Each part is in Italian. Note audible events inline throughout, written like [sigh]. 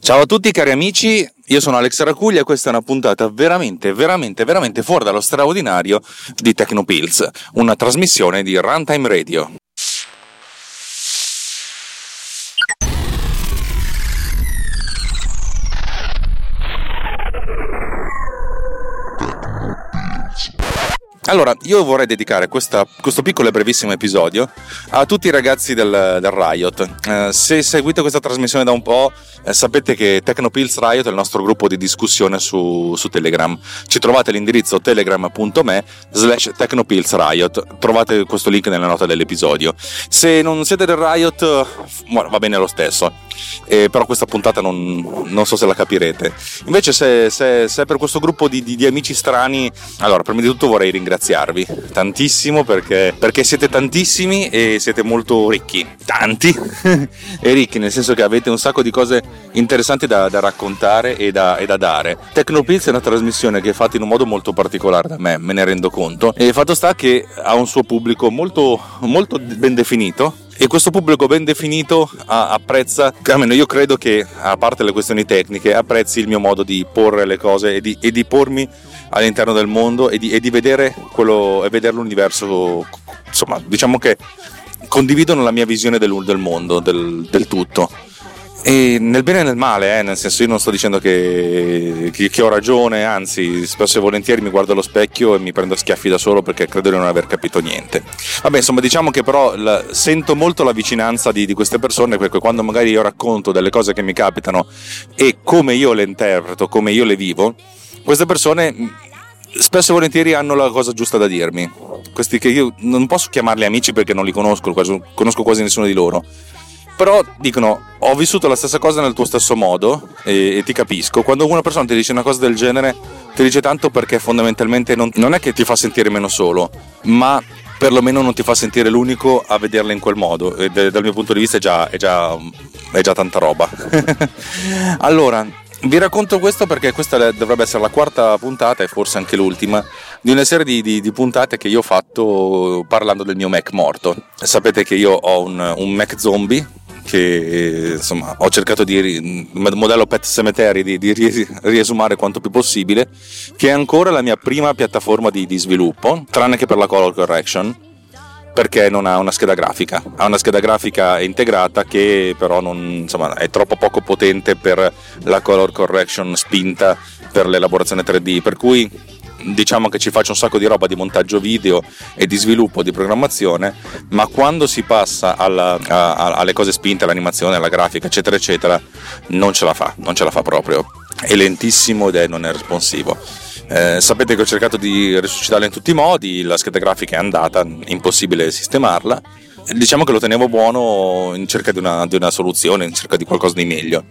Ciao a tutti cari amici, io sono Alex Racuglia e questa è una puntata veramente, veramente, veramente fuori dallo straordinario di Tecnopills, una trasmissione di Runtime Radio. Allora, io vorrei dedicare questa, questo piccolo e brevissimo episodio a tutti i ragazzi del, del Riot. Eh, se seguite questa trasmissione da un po', eh, sapete che Technopills Riot è il nostro gruppo di discussione su, su Telegram. Ci trovate l'indirizzo telegram.me slash Technopills Riot. Trovate questo link nella nota dell'episodio. Se non siete del Riot, va bene lo stesso. Eh, però questa puntata non, non, so se la capirete. Invece, se, se, se è per questo gruppo di, di, di amici strani, allora, prima di tutto vorrei ringraziarvi tantissimo perché, perché siete tantissimi e siete molto ricchi, tanti [laughs] e ricchi nel senso che avete un sacco di cose interessanti da, da raccontare e da, e da dare. Tecnopills è una trasmissione che è fatta in un modo molto particolare da me, me ne rendo conto e il fatto sta che ha un suo pubblico molto, molto ben definito e questo pubblico ben definito apprezza, almeno io credo che a parte le questioni tecniche, apprezzi il mio modo di porre le cose e di, e di pormi all'interno del mondo e di, e di vedere quello, e vedere l'universo, insomma, diciamo che condividono la mia visione del, del mondo, del, del, tutto. E nel bene e nel male, eh, nel senso io non sto dicendo che, che, che, ho ragione, anzi spesso e volentieri mi guardo allo specchio e mi prendo schiaffi da solo perché credo di non aver capito niente. Vabbè, insomma diciamo che però la, sento molto la vicinanza di, di, queste persone perché quando magari io racconto delle cose che mi capitano e come io le interpreto, come io le vivo, queste persone mm, spesso e volentieri hanno la cosa giusta da dirmi. Questi che io non posso chiamarli amici perché non li conosco, quasi, conosco quasi nessuno di loro. Però dicono: Ho vissuto la stessa cosa nel tuo stesso modo e, e, ti capisco. Quando una persona ti dice una cosa del genere, ti dice tanto perché fondamentalmente non, non è che ti fa sentire meno solo, ma perlomeno non ti fa sentire l'unico a vederla in quel modo. E dal mio punto di vista è già, è già, è già tanta roba. [laughs] allora, vi racconto questo perché questa dovrebbe essere la quarta puntata e forse anche l'ultima di una serie di, di, di puntate che io ho fatto parlando del mio Mac morto. Sapete che io ho un, un Mac zombie che insomma ho cercato di modello Pet Cemetery di, di riesumare quanto più possibile che è ancora la mia prima piattaforma di, di sviluppo tranne che per la color correction perché non ha una scheda grafica. Ha una scheda grafica integrata che però non, insomma, è troppo poco potente per la color correction spinta per l'elaborazione 3D, per cui diciamo che ci faccio un sacco di roba di montaggio video e di sviluppo di programmazione, ma quando si passa alla, a, alle cose spinte, all'animazione, alla grafica, eccetera, eccetera, non ce la fa, non ce la fa proprio. È lentissimo ed è non è responsivo. Eh, sapete che ho cercato di risuscitarla in tutti i modi, la scheda grafica è andata, impossibile sistemarla. Diciamo che lo tenevo buono in cerca di una, di una, soluzione, in cerca di qualcosa di meglio.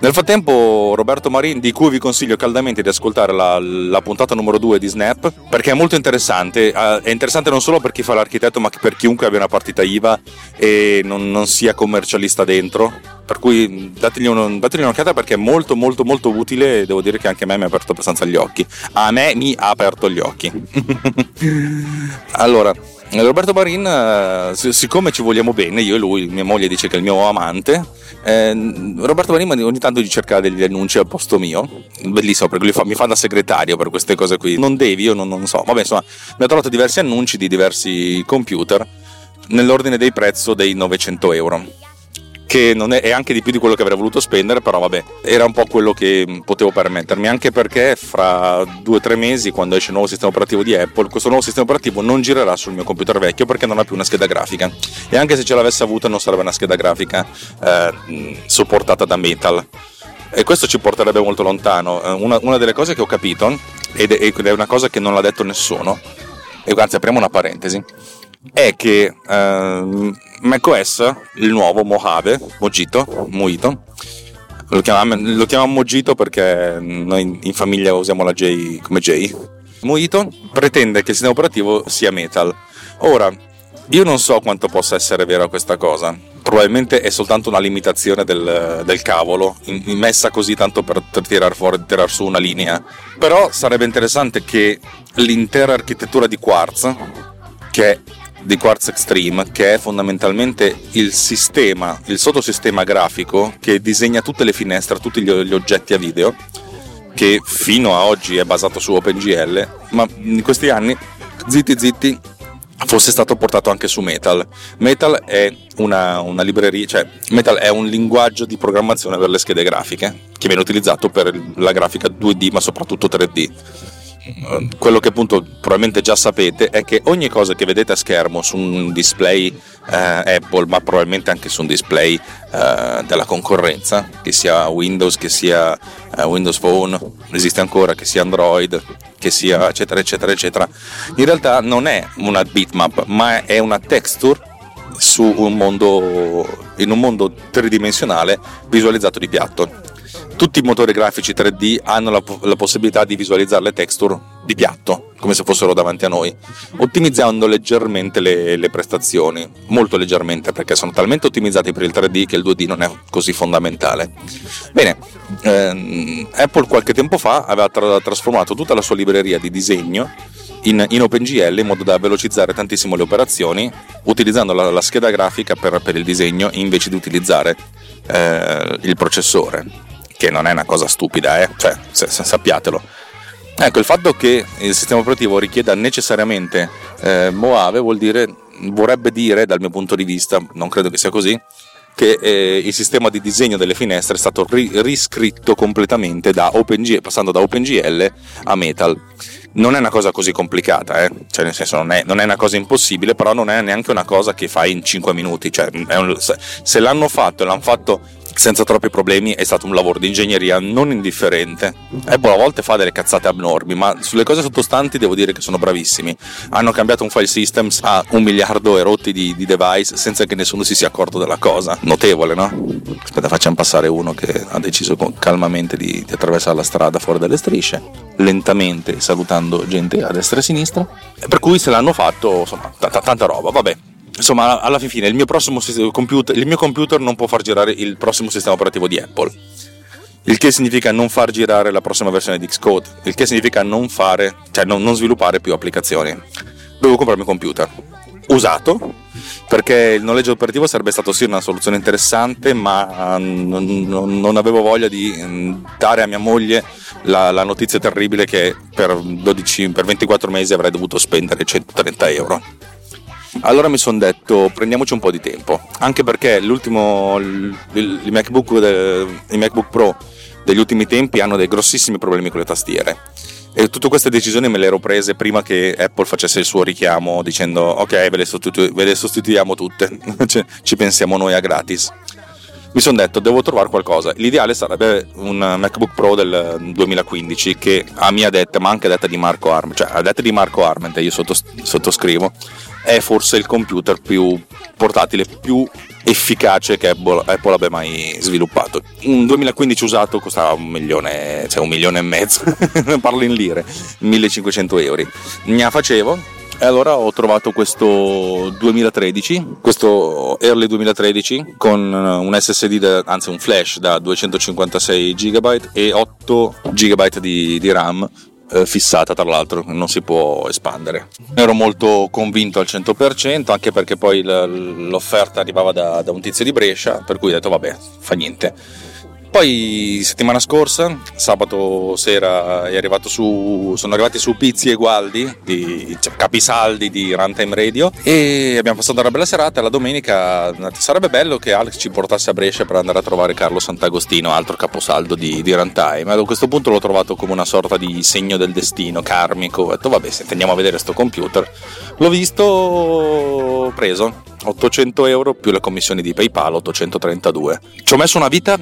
Nel frattempo, Roberto Marin, di cui vi consiglio caldamente di ascoltare la, la puntata numero 2 di Snap, perché è molto interessante. Uh, è interessante non solo per chi fa l'architetto, ma per chiunque abbia una partita IVA e non, non sia commercialista dentro per cui dategli, un, dategli, un'occhiata perché è molto molto molto utile e devo dire che anche a me mi ha aperto abbastanza gli occhi a me mi ha aperto gli occhi [laughs] allora Roberto Marin eh, siccome ci vogliamo bene io e lui mia moglie dice che è il mio amante eh, Roberto Marin ogni tanto gli cerca degli annunci al posto mio. Bellissimo perché fa, mi fa da segretario per queste cose qui. Non devi io non, non so. Vabbè insomma mi ha trovato diversi annunci di diversi computer nell'ordine dei prezzo dei 900 euro che è, è, anche di più di quello che avrei voluto spendere, però vabbè, era un po' quello che potevo permettermi, anche perché fra due o tre mesi, quando esce il nuovo sistema operativo di Apple, questo nuovo sistema operativo non girerà sul mio computer vecchio perché non ha più una scheda grafica. E anche se ce l'avesse avuta non sarebbe una scheda grafica eh, supportata da Metal. E questo ci porterebbe molto lontano. Eh, una, una delle cose che ho capito, ed è una cosa che non l'ha detto nessuno, e anzi apriamo una parentesi, è che eh, macOS, il nuovo Mojave, Mojito, Mojito lo chiamiamo, lo chiamiamo Mojito perché noi in famiglia usiamo la J come J. Mojito pretende che il sistema operativo sia Metal. Ora, io non so quanto possa essere vera questa cosa. Probabilmente è soltanto una limitazione del, del cavolo, messa così tanto per tirar, fuori, tirar su una linea. Però sarebbe interessante che l'intera architettura di Quartz, che di Quartz Extreme, che è fondamentalmente il sistema, il sottosistema grafico che disegna tutte le finestre, tutti gli, oggetti a video, che fino a oggi è basato su OpenGL, ma in questi anni, zitti zitti, fosse stato portato anche su Metal. Metal è una, una, libreria, cioè Metal è un linguaggio di programmazione per le schede grafiche che viene utilizzato per la grafica 2D ma soprattutto 3D. Quello che appunto probabilmente già sapete è che ogni cosa che vedete a schermo su un display eh, Apple, ma probabilmente anche su un display eh, della concorrenza, che sia Windows, che sia eh, Windows Phone, esiste ancora, che sia Android, che sia eccetera eccetera eccetera in realtà non è una bitmap ma è una texture un mondo in un mondo tridimensionale visualizzato di piatto tutti i motori grafici 3D hanno la, la, possibilità di visualizzare le texture di piatto, come se fossero davanti a noi, ottimizzando leggermente le, le, prestazioni, molto leggermente, perché sono talmente ottimizzati per il 3D che il 2D non è così fondamentale. Bene, ehm, Apple qualche tempo fa aveva tra- trasformato tutta la sua libreria di disegno in, in, OpenGL in modo da velocizzare tantissimo le operazioni, utilizzando la, la scheda grafica per, per, il disegno invece di utilizzare eh, il processore che non è una cosa stupida, eh? cioè, se, se, sappiatelo. Ecco, il fatto che il sistema operativo richieda necessariamente eh, Moave vuol dire, vorrebbe dire, dal mio punto di vista, non credo che sia così, che eh, il sistema di disegno delle finestre è stato ri- riscritto completamente da OpenGL, passando da OpenGL a Metal. Non è una cosa così complicata, eh? cioè nel senso non è, non è, una cosa impossibile, però non è neanche una cosa che fai in 5 minuti. Cioè, un, se l'hanno fatto e l'hanno fatto senza troppi problemi è stato un lavoro di ingegneria non indifferente. Apple a volte fa delle cazzate abnormi, ma sulle cose sottostanti devo dire che sono bravissimi. Hanno cambiato un file systems a un miliardo e rotti di, di device senza che nessuno si sia accorto della cosa. Notevole, no? Aspetta, facciamo passare uno che ha deciso calmamente di, di attraversare la strada fuori dalle strisce, lentamente salutando gente a destra e a sinistra. Per cui se l'hanno fatto, insomma, t- t- tanta roba, vabbè insomma, alla fine il mio, computer, il mio computer non può far girare il prossimo sistema operativo di Apple. Il che significa non far girare la prossima versione di Xcode, il che significa non fare, cioè non, non sviluppare più applicazioni. Devo comprarmi un computer usato perché il noleggio operativo sarebbe stato sì una soluzione interessante, ma non, non, non avevo voglia di mm, dare a mia moglie la, la notizia terribile che per, 12, per 24 mesi avrei dovuto spendere 130 euro. Allora mi sono detto prendiamoci un po' di tempo, anche perché l'ultimo, i MacBook, i MacBook Pro degli ultimi tempi hanno dei grossissimi problemi con le tastiere. E tutte queste decisioni me le ero prese prima che Apple facesse il suo richiamo dicendo ok ve le, sostitu- ve le sostituiamo tutte, [laughs] cioè, ci pensiamo noi a gratis. Mi sono detto devo trovare qualcosa. L'ideale sarebbe un MacBook Pro del 2015 che a mia detta, ma anche a detta di Marco Arment, cioè a detta di Marco Arment, io sottos- sottoscrivo, è forse il computer più portatile, più efficace che Apple, Apple abbia mai sviluppato. Un 2015 usato costava un milione, cioè un milione e mezzo, [laughs] parlo in lire, 1500 euro. Ne facevo e allora ho trovato questo 2013, questo early 2013 con un SSD, da, anzi un flash da 256 GB e 8 GB di, di RAM eh, fissata tra l'altro, non si può espandere. Ero molto convinto al 100%, anche perché poi l'offerta arrivava da, da un tizio di Brescia, per cui ho detto vabbè, fa niente. Poi settimana scorsa, sabato sera, su, sono arrivati su Pizzi e Gualdi, di, cioè, capisaldi di Runtime Radio, e abbiamo passato una bella serata. La domenica sarebbe bello che Alex ci portasse a Brescia per andare a trovare Carlo Sant'Agostino, altro caposaldo di, di Runtime. A questo punto l'ho trovato come una sorta di segno del destino karmico. Ho detto, vabbè, se andiamo a vedere sto computer. L'ho visto, preso 800 euro più le commissioni di PayPal, 832. Ci ho messo una vita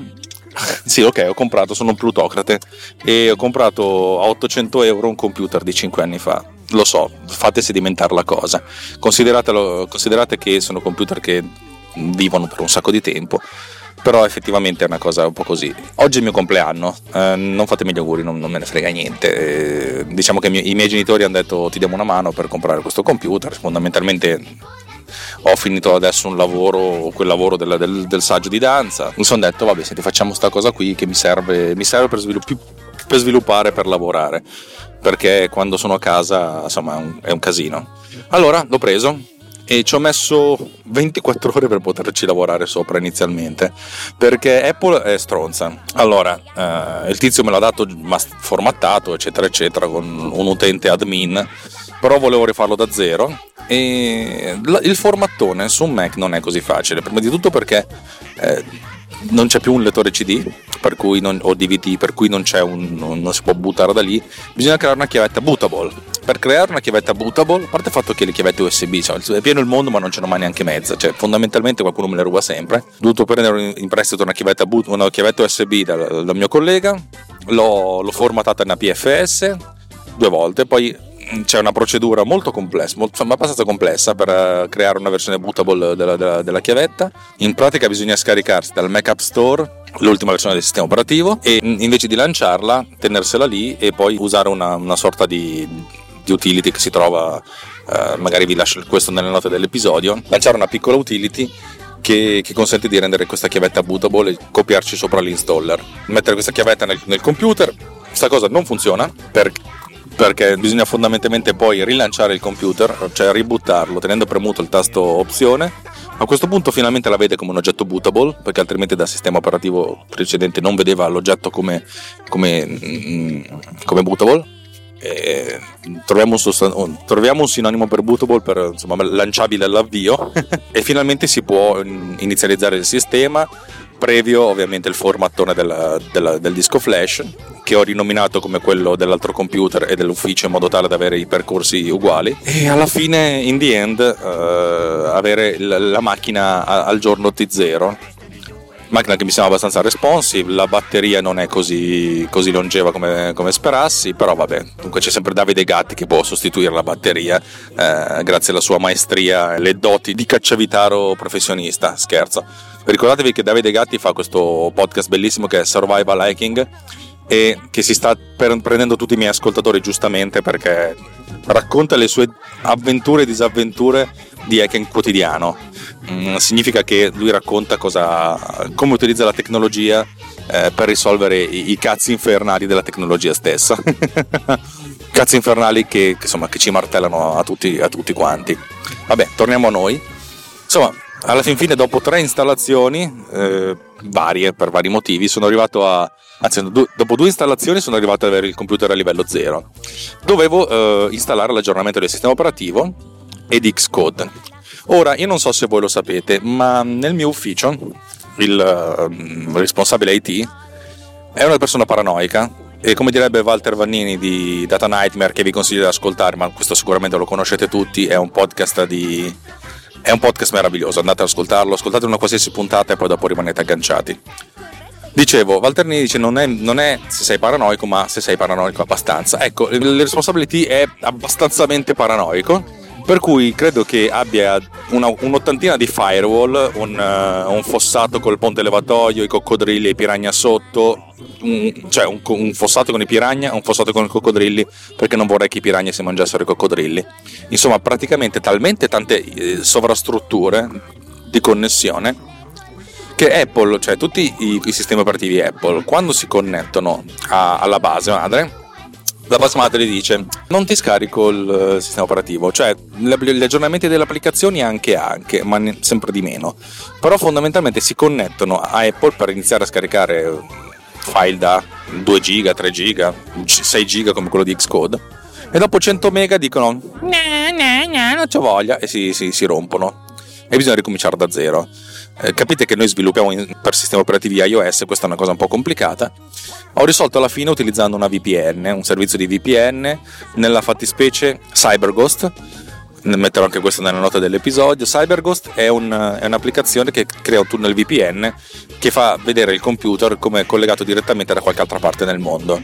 sì, ok, ho comprato, sono un plutocrate e ho comprato a 800 euro un computer di 5 anni fa. Lo so, fate sedimentare la cosa. Considerate che sono computer che vivono per un sacco di tempo però effettivamente è una cosa un po' così. Oggi è il mio compleanno, eh, non fatemi gli auguri, non, non me ne frega niente. Eh, diciamo che i miei genitori hanno detto ti diamo una mano per comprare questo computer, fondamentalmente ho finito adesso un lavoro, quel lavoro del, del, del saggio di danza, mi sono detto vabbè senti facciamo sta cosa qui che mi serve, mi serve per, svilupp- per sviluppare, per lavorare, perché quando sono a casa insomma è un, è un casino. Allora l'ho preso, e ci ho messo 24 ore per poterci lavorare sopra inizialmente perché Apple è stronza. Allora eh, il tizio me l'ha dato formattato eccetera eccetera con un utente admin però volevo rifarlo da zero. E il formattone su un Mac non è così facile. Prima di tutto perché eh, non c'è più un lettore CD non, o DVD per cui non, un, non, si può buttare da lì. Bisogna creare una chiavetta bootable. Per creare una chiavetta bootable a parte il fatto che le chiavette USB cioè, è pieno il mondo ma non ce n'è mai neanche mezza. Cioè fondamentalmente qualcuno me le ruba sempre. Ho dovuto prendere in prestito una chiavetta, boot, una chiavetta USB dal, dal mio collega. L'ho, l'ho formatata in APFS due volte. Poi c'è una procedura molto complessa, molto, abbastanza complessa per uh, creare una versione bootable della, della, della, chiavetta. In pratica bisogna scaricarsi dal Mac App Store l'ultima versione del sistema operativo e invece di lanciarla tenersela lì e poi usare una, una sorta di, di, utility che si trova, uh, magari vi lascio questo nelle note dell'episodio, lanciare una piccola utility che, che, consente di rendere questa chiavetta bootable e copiarci sopra l'installer. Mettere questa chiavetta nel, nel computer, questa cosa non funziona perché perché bisogna fondamentalmente poi rilanciare il computer, cioè ributtarlo tenendo premuto il tasto opzione. A questo punto finalmente la vede come un oggetto bootable, perché altrimenti dal sistema operativo precedente non vedeva l'oggetto come, come, mm, come bootable. Troviamo un, troviamo un, sinonimo per bootable per insomma, lanciabile all'avvio [laughs] e finalmente si può inizializzare il sistema previo ovviamente il formattone della, della, del disco flash che ho rinominato come quello dell'altro computer e dell'ufficio in modo tale da avere i percorsi uguali. E alla fine in the end uh, avere la macchina al giorno T0 macchina che mi sembra abbastanza responsive, la batteria non è così, così longeva come, come, sperassi, però vabbè, comunque c'è sempre Davide Gatti che può sostituire la batteria eh, grazie alla sua maestria e le doti di cacciavitaro professionista, scherzo. Ricordatevi che Davide Gatti fa questo podcast bellissimo che è Survival Hiking e che si sta prendendo tutti i miei ascoltatori giustamente perché racconta le sue avventure e disavventure di hiking quotidiano. Mm, significa che lui racconta cosa, come utilizza la tecnologia eh, per risolvere i, i, cazzi infernali della tecnologia stessa. [laughs] cazzi infernali che, che, insomma, che ci martellano a tutti, a tutti quanti. Vabbè, torniamo a noi. Insomma, alla fin fine, dopo tre installazioni, eh, varie per vari motivi, sono arrivato a. Anzi, dopo due installazioni sono arrivato ad avere il computer a livello 0. Dovevo eh, installare l'aggiornamento del sistema operativo e di Xcode. Ora, io non so se voi lo sapete, ma nel mio ufficio il uh, responsabile IT è una persona paranoica e come direbbe Walter Vannini di Data Nightmare che vi consiglio di ascoltare, ma questo sicuramente lo conoscete tutti, è un podcast di è un podcast meraviglioso, andate ad ascoltarlo, ascoltate una qualsiasi puntata e poi dopo rimanete agganciati. Dicevo, Valterni dice non è, non è, se sei paranoico, ma se sei paranoico abbastanza. Ecco, il responsability è abbastanza paranoico per cui credo che abbia una, un'ottantina di firewall, un, uh, un, fossato col ponte levatoio, i coccodrilli e i piranha sotto, un, cioè un, un, fossato con i piranha, un fossato con i coccodrilli, perché non vorrei che i piranha si mangiassero i coccodrilli. Insomma, praticamente talmente tante eh, sovrastrutture di connessione che Apple, cioè tutti i, i sistemi operativi Apple, quando si connettono a, alla base madre, la base madre dice non ti scarico il eh, sistema operativo, cioè gli aggiornamenti delle applicazioni anche anche, ma sempre di meno. Però fondamentalmente si connettono a Apple per iniziare a scaricare file da 2 giga, 3 giga, 6 giga come quello di Xcode e dopo 100 mega dicono no, no, no, non c'ho voglia e si, si, si rompono e bisogna ricominciare da zero. Eh, capite che noi sviluppiamo in, per sistemi operativi iOS, questa è una cosa un po' complicata. Ho risolto alla fine utilizzando una VPN, un servizio di VPN, nella fattispecie CyberGhost. Metterò anche questo nella nota dell'episodio. CyberGhost è, un, è un'applicazione che crea un tunnel VPN che fa vedere il computer come collegato direttamente da qualche altra parte nel mondo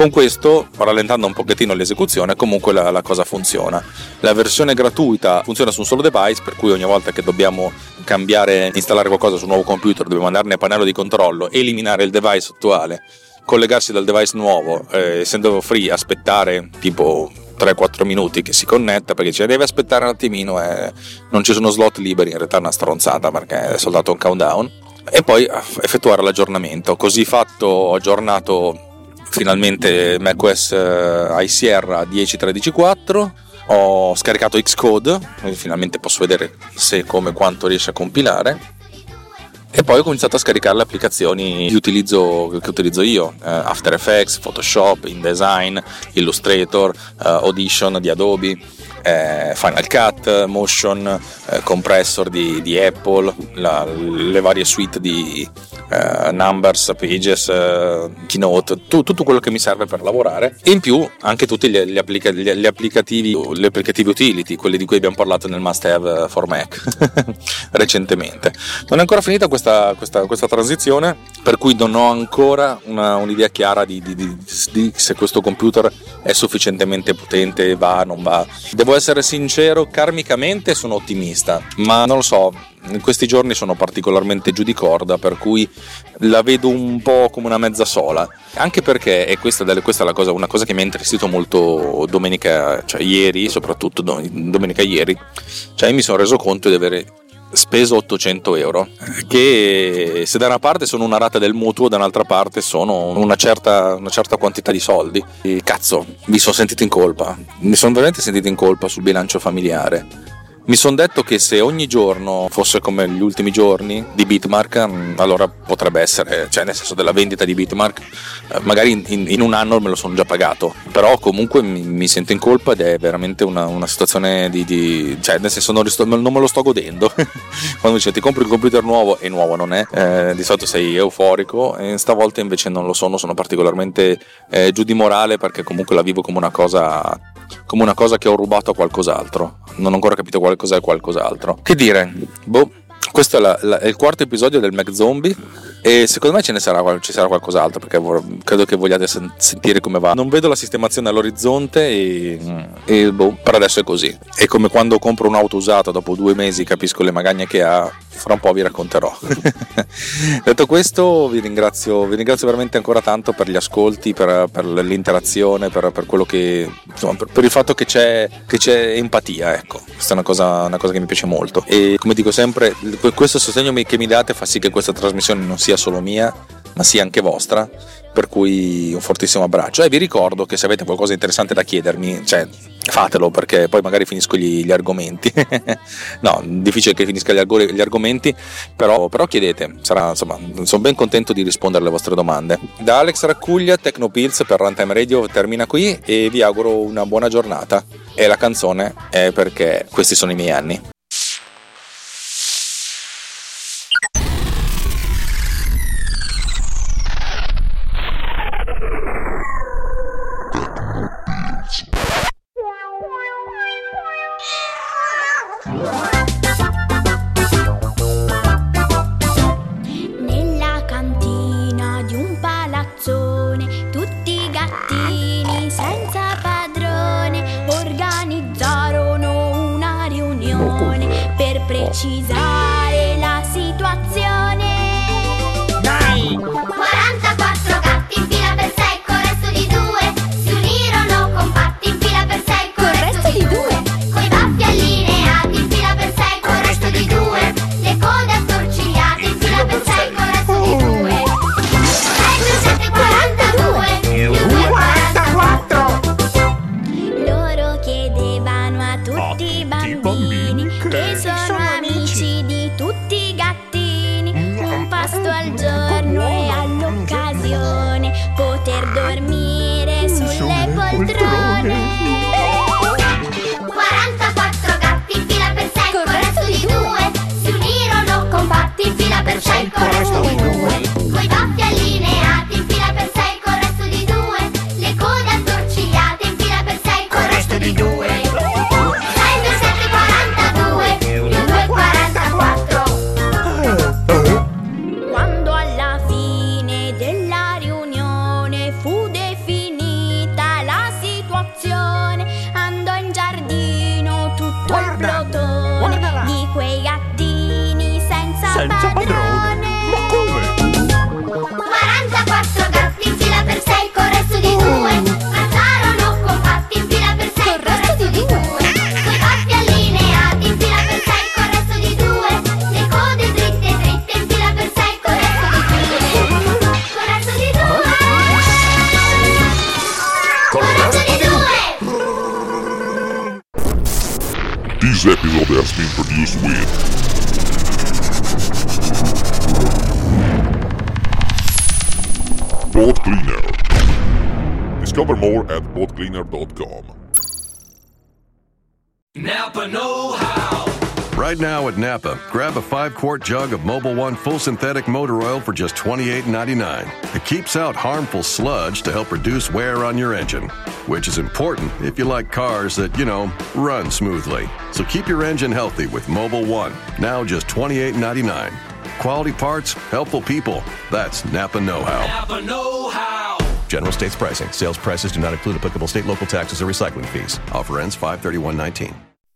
Con questo, rallentando un pochettino l'esecuzione, comunque la, la cosa funziona. La versione gratuita funziona su un solo device, per cui ogni volta che dobbiamo cambiare, installare qualcosa su un nuovo computer, dobbiamo andarne a pannello di controllo, eliminare il device attuale, collegarsi dal device nuovo, eh, essendo free, aspettare tipo 3-4 minuti che si connetta perché ci deve aspettare un attimino e non ci sono slot liberi, in realtà è una stronzata perché è soltanto un countdown e poi effettuare l'aggiornamento. Così fatto ho aggiornato finalmente macOS eh, iSierra 10.13.4 ho scaricato Xcode, finalmente posso vedere se come quanto riesce a compilare. E poi ho cominciato a scaricare le applicazioni che utilizzo, che utilizzo io, eh, After Effects, Photoshop, InDesign, Illustrator, eh, Audition di Adobe, eh, Final Cut, Motion, eh, Compressor di, di Apple, la, le varie suite di eh, Numbers, Pages, eh, Keynote, tu, tutto quello che mi serve per lavorare e in più anche tutti gli, gli, applica, gli, gli applicativi, utility, quelli di cui abbiamo parlato nel must have for Mac [laughs] recentemente. Non è ancora finita questa, questa, questa, transizione, per cui non ho ancora una, un'idea chiara di, di, di, di, se questo computer è sufficientemente potente, va, non va. Devo essere sincero, karmicamente sono ottimista, ma non lo so, in questi giorni sono particolarmente giù di corda, per cui la vedo un po' come una mezza sola. Anche perché, e questa, questa è cosa, una cosa che mi ha intristito molto domenica, cioè ieri, soprattutto domenica ieri, cioè mi sono reso conto di avere speso 800 euro, che se da una parte sono una rata del mutuo, da un'altra parte sono una certa, una certa quantità di soldi. E cazzo, mi sono sentito in colpa, mi sono veramente sentito in colpa sul bilancio familiare mi sono detto che se ogni giorno fosse come gli ultimi giorni di Bitmark, mm, allora potrebbe essere, cioè nel senso della vendita di Bitmark, eh, magari in, in un anno me lo sono già pagato, però comunque mi, mi sento in colpa ed è veramente una, una situazione di, di, cioè nel senso non, risto, non me lo sto godendo. [laughs] Quando dice ti compri un computer nuovo e nuovo non è, eh, di solito sei euforico e stavolta invece non lo sono, sono particolarmente eh, giù di morale perché comunque la vivo come una cosa come una cosa che ho rubato a qualcos'altro. Non ho ancora capito quale cos'è qualcos'altro. Che dire? Boh, questo è, la, la, è, il quarto episodio del Mac Zombie e secondo me ce ne sarà, ci sarà qualcos'altro perché credo che vogliate sen- sentire come va. Non vedo la sistemazione all'orizzonte e, e boh, per adesso è così. È come quando compro un'auto usata dopo due mesi capisco le magagne che ha, fra un po' vi racconterò. [laughs] Detto questo vi ringrazio, vi ringrazio, veramente ancora tanto per gli ascolti, per, per l'interazione, per, per, quello che, insomma, per, per il fatto che c'è, che c'è, empatia, ecco. Questa è una cosa, una cosa che mi piace molto. E come dico sempre, questo sostegno che mi date fa sì che questa trasmissione non sia solo mia, ma sia anche vostra. Per cui un fortissimo abbraccio. E vi ricordo che se avete qualcosa di interessante da chiedermi, cioè fatelo perché poi magari finisco gli, gli argomenti. [laughs] no, difficile che finisca gli, arg- gli argomenti, però, però, chiedete, Sarà, insomma, sono ben contento di rispondere alle vostre domande. Da Alex Raccuglia, Tecnopills per Runtime Radio termina qui e vi auguro una buona giornata. E la canzone è perché questi sono i miei anni. Has been produced with Boat Cleaner. Discover more at boatcleaner.com. Napa Know. Right now at Napa, grab a five quart jug of Mobile One full synthetic motor oil for just $28.99. It keeps out harmful sludge to help reduce wear on your engine, which is important if you like cars that, you know, run smoothly. So keep your engine healthy with Mobile One, now just $28.99. Quality parts, helpful people. That's Napa Know How. Napa Know How. General states pricing. Sales prices do not include applicable state, local taxes, or recycling fees. Offer ends 531.19.